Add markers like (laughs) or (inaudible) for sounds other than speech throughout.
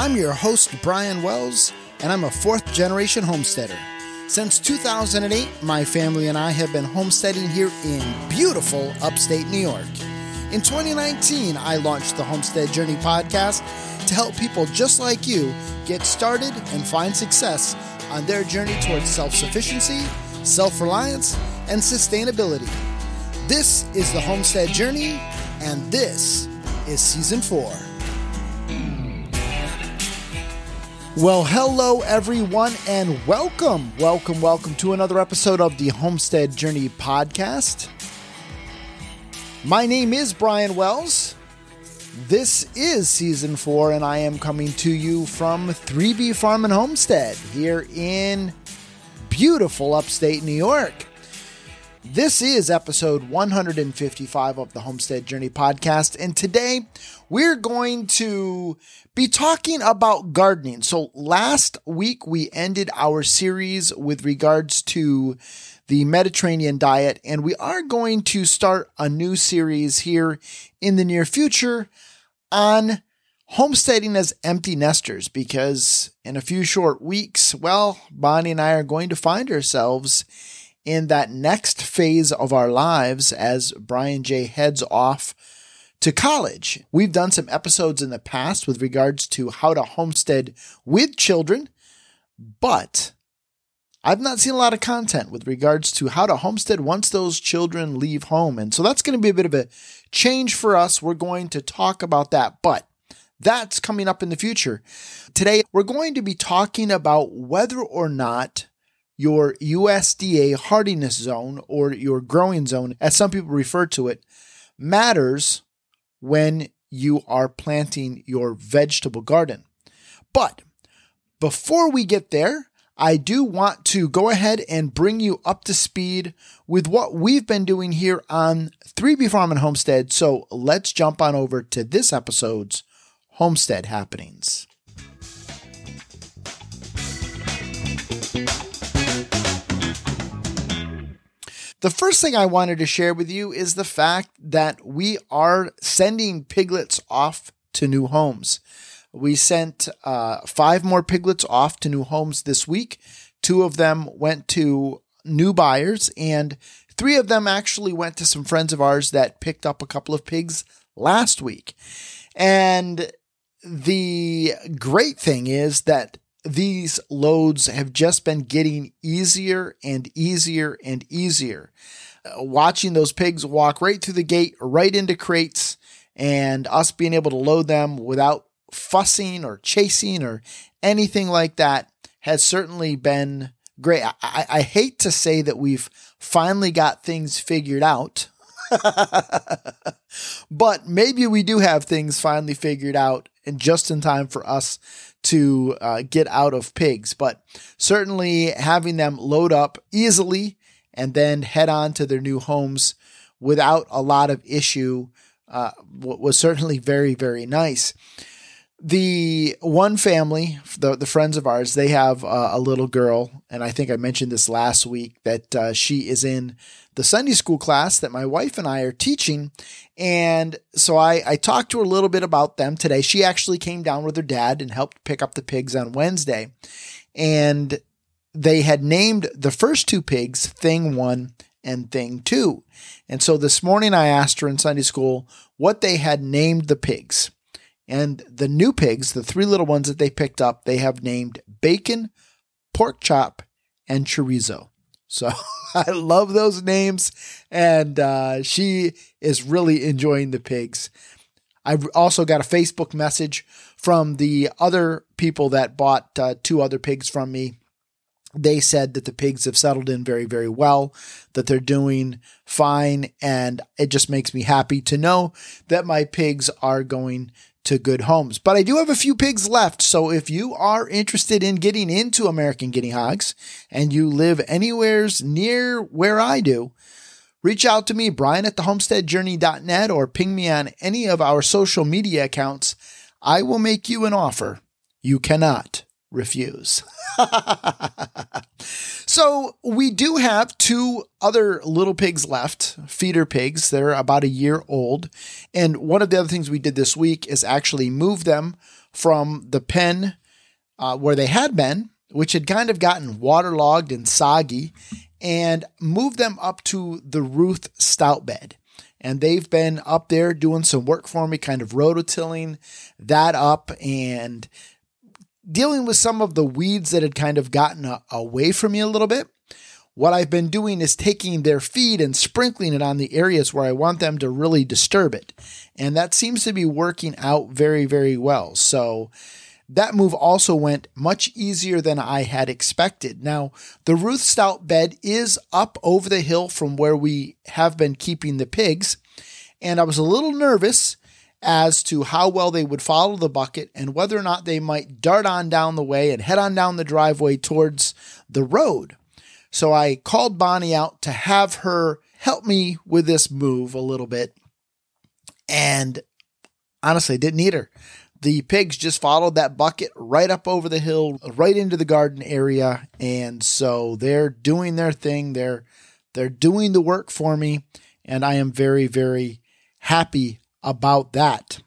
I'm your host, Brian Wells, and I'm a fourth generation homesteader. Since 2008, my family and I have been homesteading here in beautiful upstate New York. In 2019, I launched the Homestead Journey podcast to help people just like you get started and find success on their journey towards self sufficiency, self reliance, and sustainability. This is the Homestead Journey, and this is season four. Well, hello everyone, and welcome, welcome, welcome to another episode of the Homestead Journey podcast. My name is Brian Wells. This is season four, and I am coming to you from 3B Farm and Homestead here in beautiful upstate New York. This is episode 155 of the Homestead Journey podcast, and today we're going to be talking about gardening. So, last week we ended our series with regards to the Mediterranean diet, and we are going to start a new series here in the near future on homesteading as empty nesters because in a few short weeks, well, Bonnie and I are going to find ourselves in that next phase of our lives as Brian J heads off to college. We've done some episodes in the past with regards to how to homestead with children, but I've not seen a lot of content with regards to how to homestead once those children leave home. And so that's going to be a bit of a change for us. We're going to talk about that, but that's coming up in the future. Today, we're going to be talking about whether or not your USDA hardiness zone or your growing zone, as some people refer to it, matters when you are planting your vegetable garden. But before we get there, I do want to go ahead and bring you up to speed with what we've been doing here on 3B Farm and Homestead. So let's jump on over to this episode's Homestead Happenings. The first thing I wanted to share with you is the fact that we are sending piglets off to new homes. We sent uh, five more piglets off to new homes this week. Two of them went to new buyers, and three of them actually went to some friends of ours that picked up a couple of pigs last week. And the great thing is that these loads have just been getting easier and easier and easier. Uh, watching those pigs walk right through the gate, right into crates, and us being able to load them without fussing or chasing or anything like that has certainly been great. I, I hate to say that we've finally got things figured out. (laughs) but maybe we do have things finally figured out and just in time for us to uh, get out of pigs. But certainly having them load up easily and then head on to their new homes without a lot of issue uh, was certainly very, very nice. The one family, the, the friends of ours, they have uh, a little girl, and I think I mentioned this last week that uh, she is in the Sunday school class that my wife and I are teaching. And so I, I talked to her a little bit about them today. She actually came down with her dad and helped pick up the pigs on Wednesday. And they had named the first two pigs Thing One and Thing Two. And so this morning I asked her in Sunday school what they had named the pigs. And the new pigs, the three little ones that they picked up, they have named Bacon, Pork Chop, and Chorizo. So (laughs) I love those names, and uh, she is really enjoying the pigs. I've also got a Facebook message from the other people that bought uh, two other pigs from me. They said that the pigs have settled in very, very well, that they're doing fine, and it just makes me happy to know that my pigs are going to good homes. But I do have a few pigs left. So if you are interested in getting into American guinea hogs and you live anywheres near where I do, reach out to me, Brian at thehomesteadjourney.net, or ping me on any of our social media accounts. I will make you an offer you cannot refuse. (laughs) so we do have two other little pigs left, feeder pigs. They're about a year old. And one of the other things we did this week is actually move them from the pen uh, where they had been, which had kind of gotten waterlogged and soggy, and move them up to the Ruth stout bed. And they've been up there doing some work for me, kind of rototilling that up and dealing with some of the weeds that had kind of gotten a- away from me a little bit. What I've been doing is taking their feed and sprinkling it on the areas where I want them to really disturb it. And that seems to be working out very, very well. So, that move also went much easier than I had expected. Now, the Ruth Stout bed is up over the hill from where we have been keeping the pigs, and I was a little nervous as to how well they would follow the bucket and whether or not they might dart on down the way and head on down the driveway towards the road. So I called Bonnie out to have her help me with this move a little bit. And honestly, didn't need her the pigs just followed that bucket right up over the hill, right into the garden area, and so they're doing their thing. They're they're doing the work for me, and I am very very happy about that.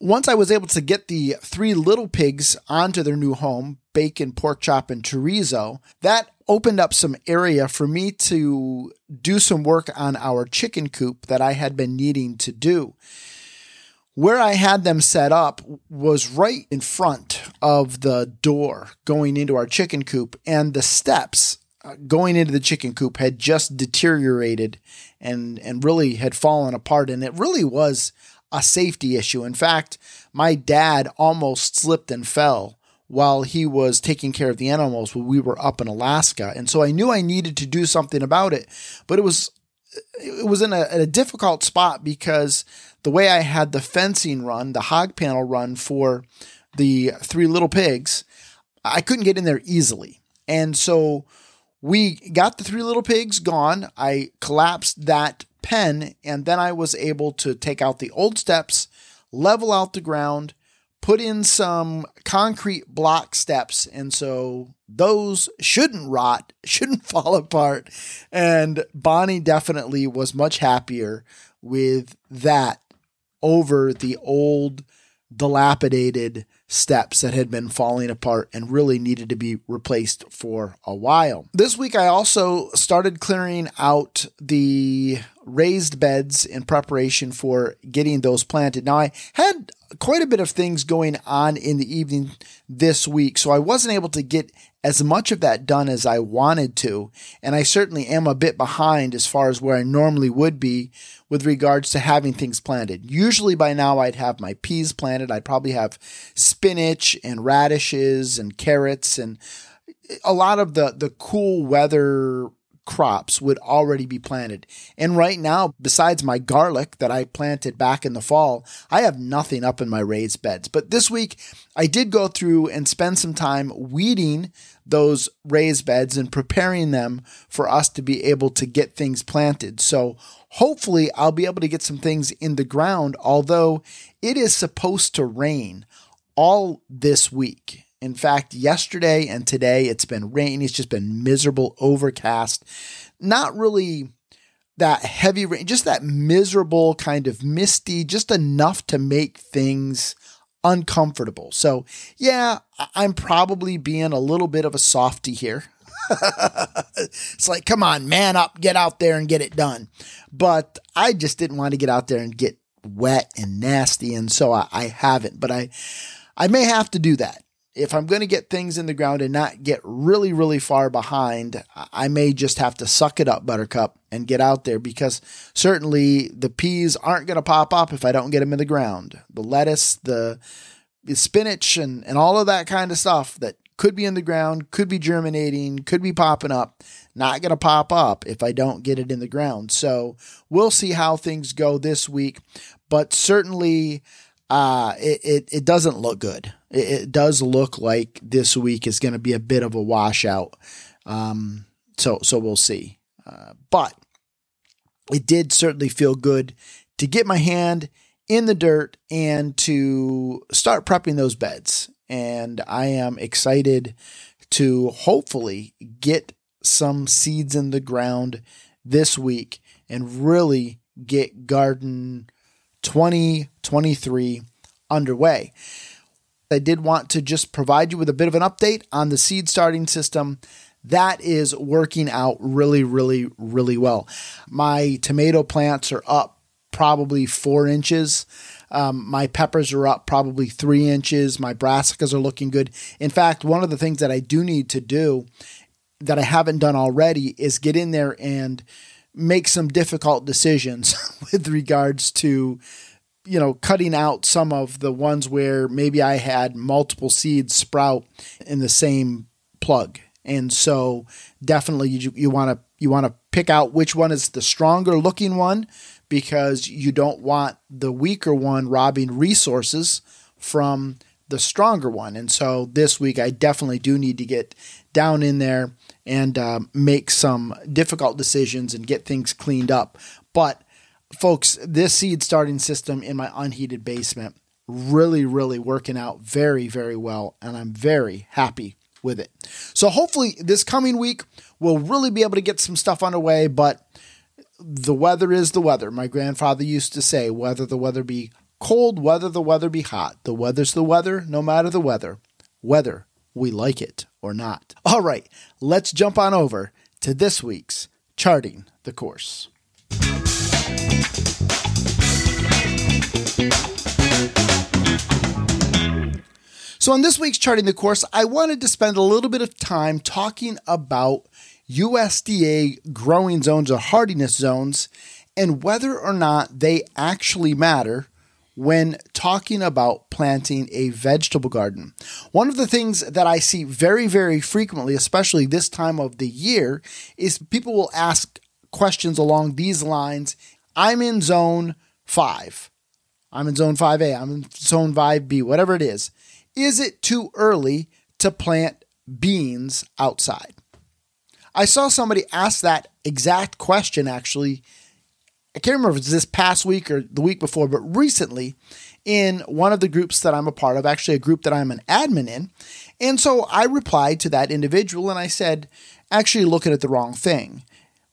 Once I was able to get the three little pigs onto their new home, bacon, pork chop, and chorizo, that opened up some area for me to do some work on our chicken coop that I had been needing to do where I had them set up was right in front of the door going into our chicken coop, and the steps going into the chicken coop had just deteriorated and and really had fallen apart, and it really was a safety issue. In fact, my dad almost slipped and fell while he was taking care of the animals when we were up in Alaska, and so I knew I needed to do something about it, but it was it was in a, a difficult spot because the way I had the fencing run, the hog panel run for the three little pigs, I couldn't get in there easily. And so we got the three little pigs gone. I collapsed that pen, and then I was able to take out the old steps, level out the ground, put in some concrete block steps. And so those shouldn't rot, (laughs) shouldn't fall apart. And Bonnie definitely was much happier with that over the old, dilapidated steps that had been falling apart and really needed to be replaced for a while. This week, I also started clearing out the raised beds in preparation for getting those planted. Now, I had quite a bit of things going on in the evening this week, so I wasn't able to get as much of that done as I wanted to. And I certainly am a bit behind as far as where I normally would be with regards to having things planted. Usually by now I'd have my peas planted. I'd probably have spinach and radishes and carrots and a lot of the, the cool weather crops would already be planted. And right now, besides my garlic that I planted back in the fall, I have nothing up in my raised beds. But this week, I did go through and spend some time weeding those raised beds and preparing them for us to be able to get things planted. So hopefully, I'll be able to get some things in the ground, although it is supposed to rain all this week. In fact, yesterday and today it's been rainy. It's just been miserable, overcast. Not really that heavy rain, just that miserable kind of misty, just enough to make things uncomfortable. So, yeah, I'm probably being a little bit of a softy here. (laughs) it's like, come on, man up, get out there and get it done. But I just didn't want to get out there and get wet and nasty, and so I, I haven't. But I, I may have to do that if I'm going to get things in the ground and not get really, really far behind, I may just have to suck it up, Buttercup, and get out there because certainly the peas aren't going to pop up if I don't get them in the ground. The lettuce, the, the spinach, and, and all of that kind of stuff that could be in the ground, could be germinating, could be popping up, not going to pop up if I don't get it in the ground. So we'll see how things go this week, but certainly uh, it, it, it doesn't look good. It, it, does look like this week is going to be a bit of a washout. Um, so, so we'll see. Uh, but it did certainly feel good to get my hand in the dirt and to start prepping those beds. and I am excited to hopefully get some seeds in the ground this week and really get garden 2023 underway. I did want to just provide you with a bit of an update on the seed starting system. That is working out really, really, really well. My tomato plants are up probably four inches. Um, my peppers are up probably three inches. My brassicas are looking good. In fact, one of the things that I do need to do that I haven't done already is get in there and make some difficult decisions (laughs) with regards to you know cutting out some of the ones where maybe I had multiple seeds sprout in the same plug. And so definitely you you want to you want to pick out which one is the stronger looking one because you don't want the weaker one robbing resources from the stronger one. And so this week, I definitely do need to get down in there and uh, make some difficult decisions and get things cleaned up. But folks, this seed starting system in my unheated basement really, really working out very, very well. And I'm very happy with it. So hopefully this coming week, we'll really be able to get some stuff underway. But the weather is the weather. My grandfather used to say, whether the weather be cold, whether the weather be hot, the weather's the weather, no matter the weather. Whether we like it or not. All right, let's jump on over to this week's Charting the Course. So, on this week's Charting the Course, I wanted to spend a little bit of time talking about USDA growing zones or hardiness zones and whether or not they actually matter when talking about planting a vegetable garden. One of the things that I see very, very frequently, especially this time of the year, is people will ask questions along these lines I'm in zone five. I'm in zone 5A. I'm in zone 5B, whatever it is. Is it too early to plant beans outside? I saw somebody ask that exact question actually. I can't remember if it's this past week or the week before, but recently in one of the groups that I'm a part of, actually a group that I'm an admin in. And so I replied to that individual and I said, actually looking at the wrong thing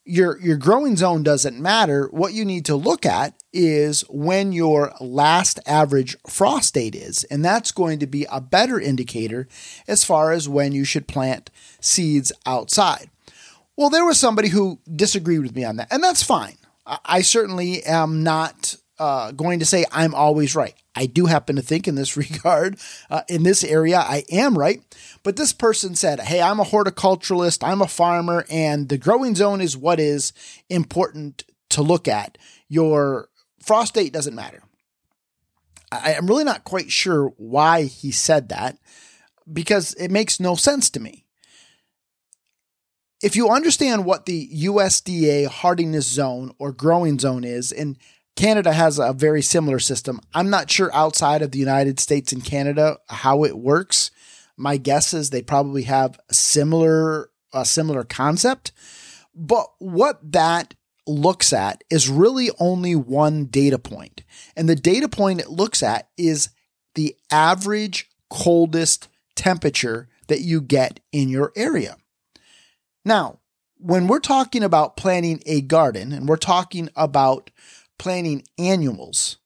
your your growing zone doesn't matter. What you need to look at is when your last average frost date is, and that's going to be a better indicator as far as when you should plant seeds outside. Well, there was somebody who disagreed with me on that, and that's fine. I certainly am not uh, going to say I'm always right. I do happen to think in this (laughs) regard, uh, in this area, I am right. But this person said, Hey, I'm a horticulturalist, I'm a farmer, and the growing zone is what is important to look at. Your frost date doesn't matter. I, I'm really not quite sure why he said that because it makes no sense to me. If you understand what the USDA hardiness zone or growing zone is, and Canada has a very similar system. I'm not sure outside of the United States and Canada how it works. My guess is they probably have a similar a similar concept. But what that looks at is really only one data point. And the data point it looks at is the average coldest temperature that you get in your area. Now, when we're talking about planting a garden and we're talking about planting annuals.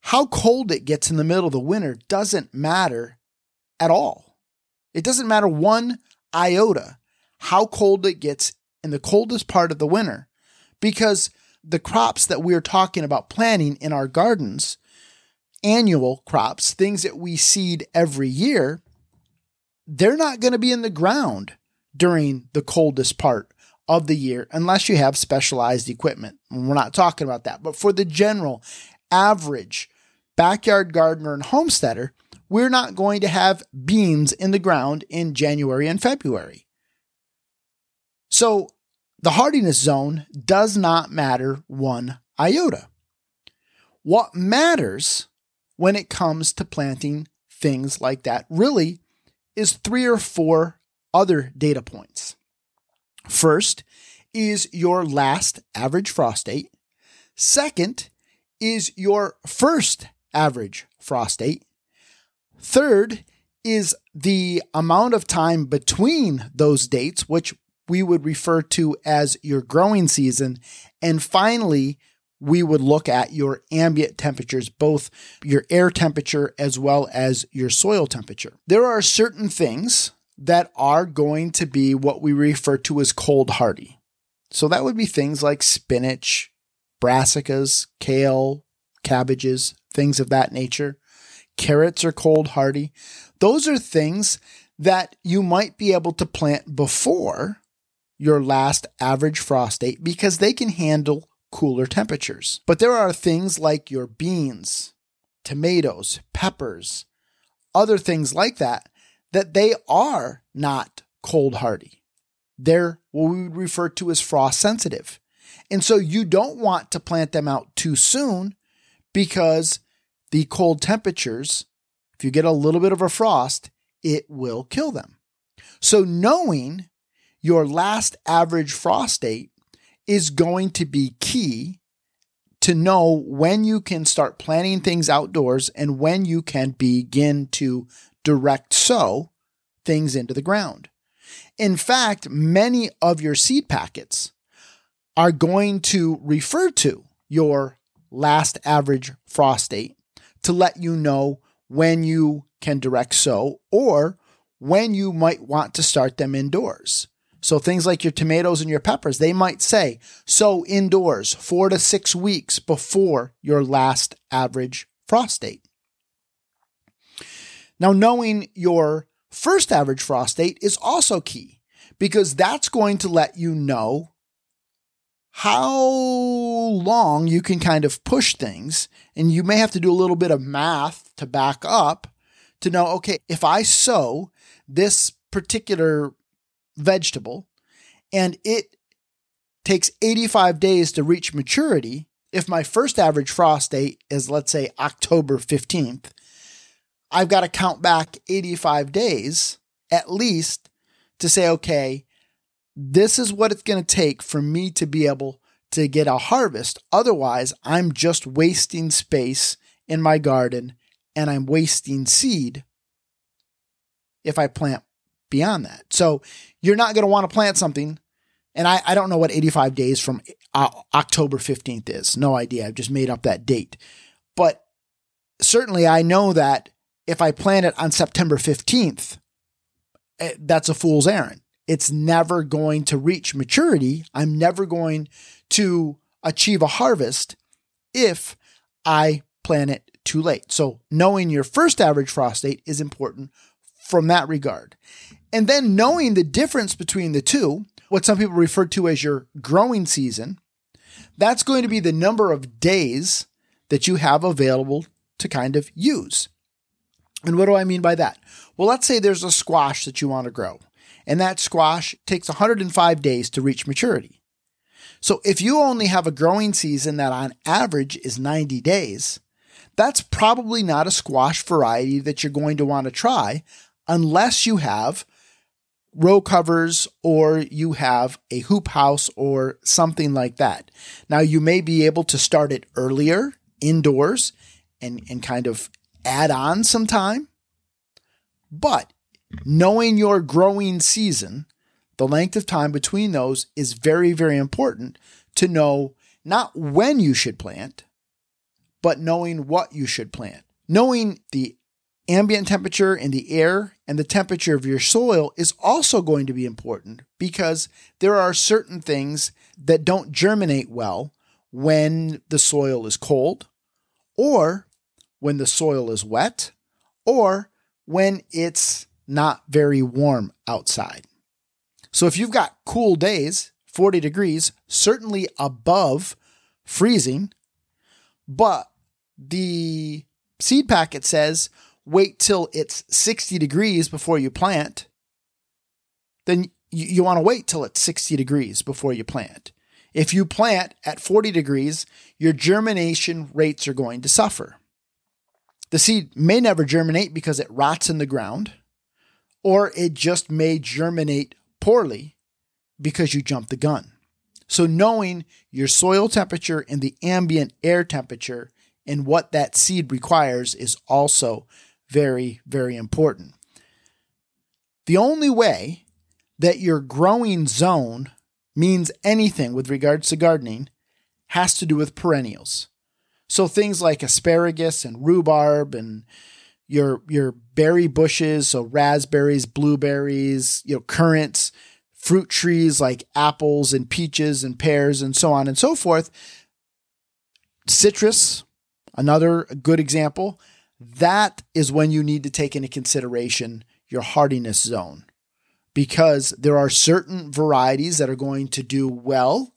How cold it gets in the middle of the winter doesn't matter at all. It doesn't matter one iota how cold it gets in the coldest part of the winter because the crops that we're talking about planting in our gardens, annual crops, things that we seed every year, they're not going to be in the ground during the coldest part of the year unless you have specialized equipment. we're not talking about that. But for the general average backyard gardener and homesteader, we're not going to have beans in the ground in January and February. So the hardiness zone does not matter one iota. What matters when it comes to planting things like that really is three or four other data points. First is your last average frost date. Second is your first average frost date. Third is the amount of time between those dates, which we would refer to as your growing season. And finally, we would look at your ambient temperatures, both your air temperature as well as your soil temperature. There are certain things that are going to be what we refer to as cold hardy. So that would be things like spinach, brassicas, kale, cabbages, things of that nature. Carrots are cold hardy. Those are things that you might be able to plant before your last average frost date because they can handle cooler temperatures. But there are things like your beans, tomatoes, peppers, other things like that, that they are not cold hardy. They're what we would refer to as frost sensitive. And so you don't want to plant them out too soon because the cold temperatures, if you get a little bit of a frost, it will kill them. So knowing your last average frost date is going to be key to know when you can start planting things outdoors and when you can begin to direct sow things into the ground. In fact, many of your seed packets are going to refer to your last average frost date to let you know when you can direct sow or when you might want to start them indoors. So things like your tomatoes and your peppers, they might say sow indoors four to six weeks before your last average frost date. Now, knowing your first average frost date is also key because that's going to let you know how long you can kind of push things. And you may have to do a little bit of math to back up to know okay, if I sow this particular vegetable and it takes 85 days to reach maturity, if my first average frost date is, let's say, October 15th, I've got to count back 85 days at least to say, okay, this is what it's going to take for me to be able to get a harvest. Otherwise, I'm just wasting space in my garden and I'm wasting seed if I plant beyond that. So you're not going to want to plant something. And I, I don't know what 85 days from uh, October 15th is. No idea. I've just made up that date. But certainly I know that if I plant it on September 15th, eh, that's a fool's errand. It's never going to reach maturity. I'm never going to achieve a harvest if I plant it too late. So knowing your first average frost date is important from that regard. And then knowing the difference between the two, what some people refer to as your growing season, that's going to be the number of days that you have available to kind of use. And what do I mean by that? Well, let's say there's a squash that you want to grow, and that squash takes 105 days to reach maturity. So if you only have a growing season that on average is 90 days, that's probably not a squash variety that you're going to want to try unless you have row covers or you have a hoop house or something like that. Now, you may be able to start it earlier indoors and, and kind of add on some time. But knowing your growing season, the length of time between those is very, very important to know not when you should plant, but knowing what you should plant. Knowing the ambient temperature in the air and the temperature of your soil is also going to be important because there are certain things that don't germinate well when the soil is cold or when the soil is wet or when it's not very warm outside. So if you've got cool days, 40 degrees, certainly above freezing, but the seed packet says wait till it's 60 degrees before you plant, then you, you want to wait till it's 60 degrees before you plant. If you plant at 40 degrees, your germination rates are going to suffer. The seed may never germinate because it rots in the ground, or it just may germinate poorly because you jumped the gun. So, knowing your soil temperature and the ambient air temperature and what that seed requires is also very, very important. The only way that your growing zone means anything with regards to gardening has to do with perennials. So things like asparagus and rhubarb and your your berry bushes, so raspberries, blueberries, you know, currants, fruit trees like apples and peaches and pears and so on and so forth. Citrus, another good example, that is when you need to take into consideration your hardiness zone because there are certain varieties that are going to do well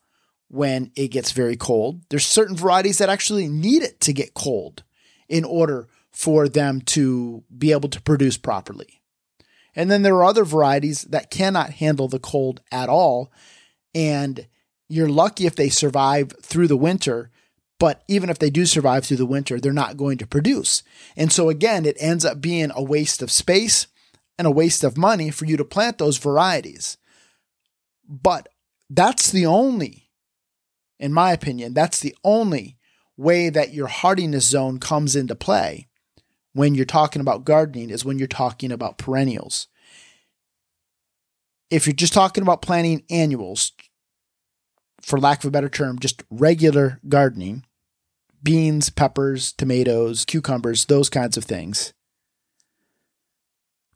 when it gets very cold. There's certain varieties that actually need it to get cold in order for them to be able to produce properly. And then there are other varieties that cannot handle the cold at all. And you're lucky if they survive through the winter. But even if they do survive through the winter, they're not going to produce. And so, again, it ends up being a waste of space and a waste of money for you to plant those varieties. But that's the only, in my opinion, that's the only way that your hardiness zone comes into play when you're talking about gardening is when you're talking about perennials. If you're just talking about planting annuals, for lack of a better term, just regular gardening, beans, peppers, tomatoes, cucumbers, those kinds of things,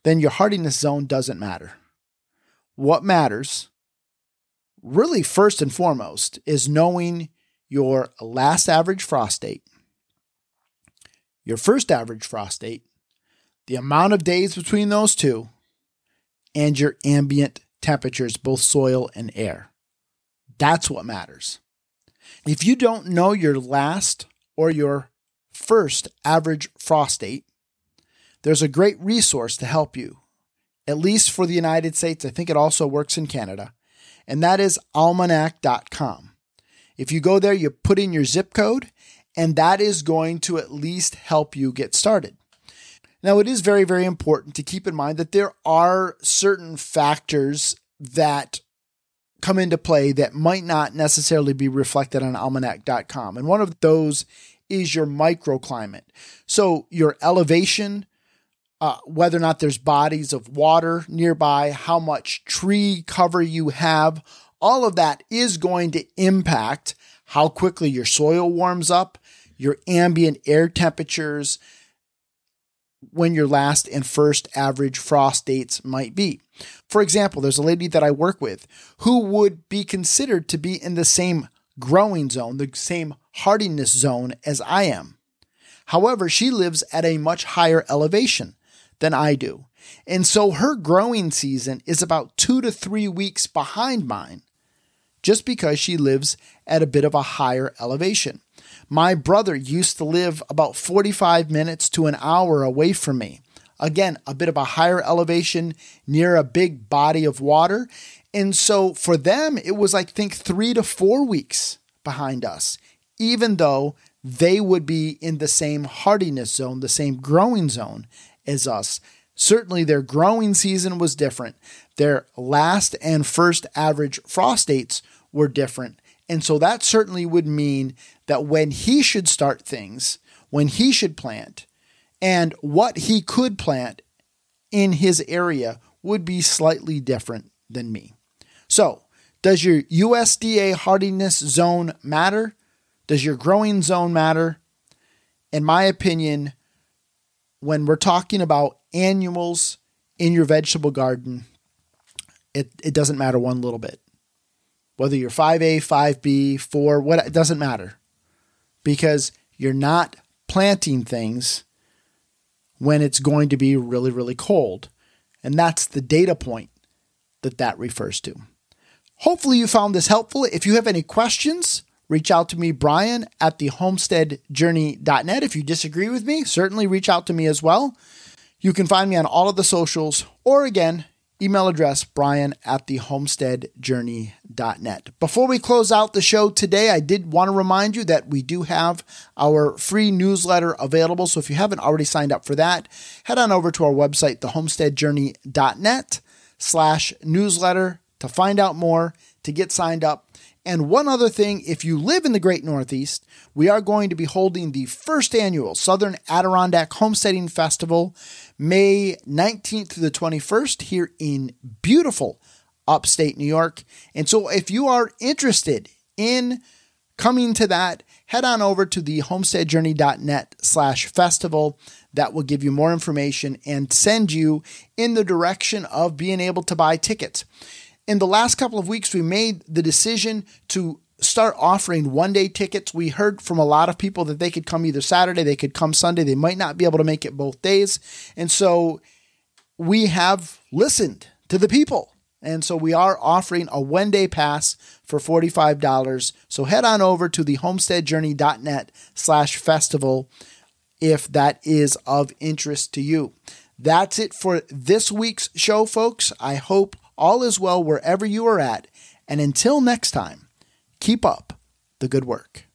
then your hardiness zone doesn't matter. What matters, really first and foremost, is knowing your last average frost date, your first average frost date, the amount of days between those two, and your ambient temperatures, both soil and air. That's what matters. If you don't know your last or your first average frost date, there's a great resource to help you, at least for the United States. I think it also works in Canada, and that is almanac.com. If you go there, you put in your zip code, and that is going to at least help you get started. Now, it is very, very important to keep in mind that there are certain factors that come into play that might not necessarily be reflected on almanac.com. And one of those is your microclimate. So, your elevation, uh, whether or not there's bodies of water nearby, how much tree cover you have, all of that is going to impact how quickly your soil warms up, your ambient air temperatures, when your last and first average frost dates might be. For example, there's a lady that I work with who would be considered to be in the same growing zone, the same hardiness zone as I am. However, she lives at a much higher elevation than I do. And so her growing season is about two to three weeks behind mine, just because she lives at a bit of a higher elevation. My brother used to live about 45 minutes to an hour away from me. Again, a bit of a higher elevation near a big body of water. And so for them, it was, I think, three to four weeks behind us, even though they would be in the same hardiness zone, the same growing zone as us. Certainly, their growing season was different. Their last and first average frost dates were different. And so that certainly would mean that when he should start things, when he should plant, and what he could plant in his area would be slightly different than me. So, does your USDA hardiness zone matter? Does your growing zone matter? In my opinion, when we're talking about annuals in your vegetable garden, it, it doesn't matter one little bit. Whether you're 5A, 5B, 4, what it doesn't matter. Because you're not planting things when it's going to be really, really cold. And that's the data point that that refers to. Hopefully, you found this helpful. If you have any questions, reach out to me, Brian, at the homesteadjourney.net. If you disagree with me, certainly reach out to me as well. You can find me on all of the socials, or again, email address brian at the homesteadjourney.net. Before we close out the show today, I did want to remind you that we do have our free newsletter available. So if you haven't already signed up for that, head on over to our website, thehomesteadjourney.net slash newsletter to find out more, to get signed up And one other thing, if you live in the Great Northeast, we are going to be holding the first annual Southern Adirondack Homesteading Festival, May 19th to the 21st, here in beautiful upstate New York. And so if you are interested in coming to that, head on over to the homesteadjourney.net slash festival. That will give you more information and send you in the direction of being able to buy tickets in the last couple of weeks, we made the decision to start offering one day tickets. We heard from a lot of people that they could come either Saturday, they could come Sunday, they might not be able to make it both days. And so we have listened to the people. And so we are offering a one day pass for $45. So head on over to the homesteadjourney.net slash festival if that is of interest to you. That's it for this week's show, folks. I hope all is well wherever you are at. And until next time, keep up the good work.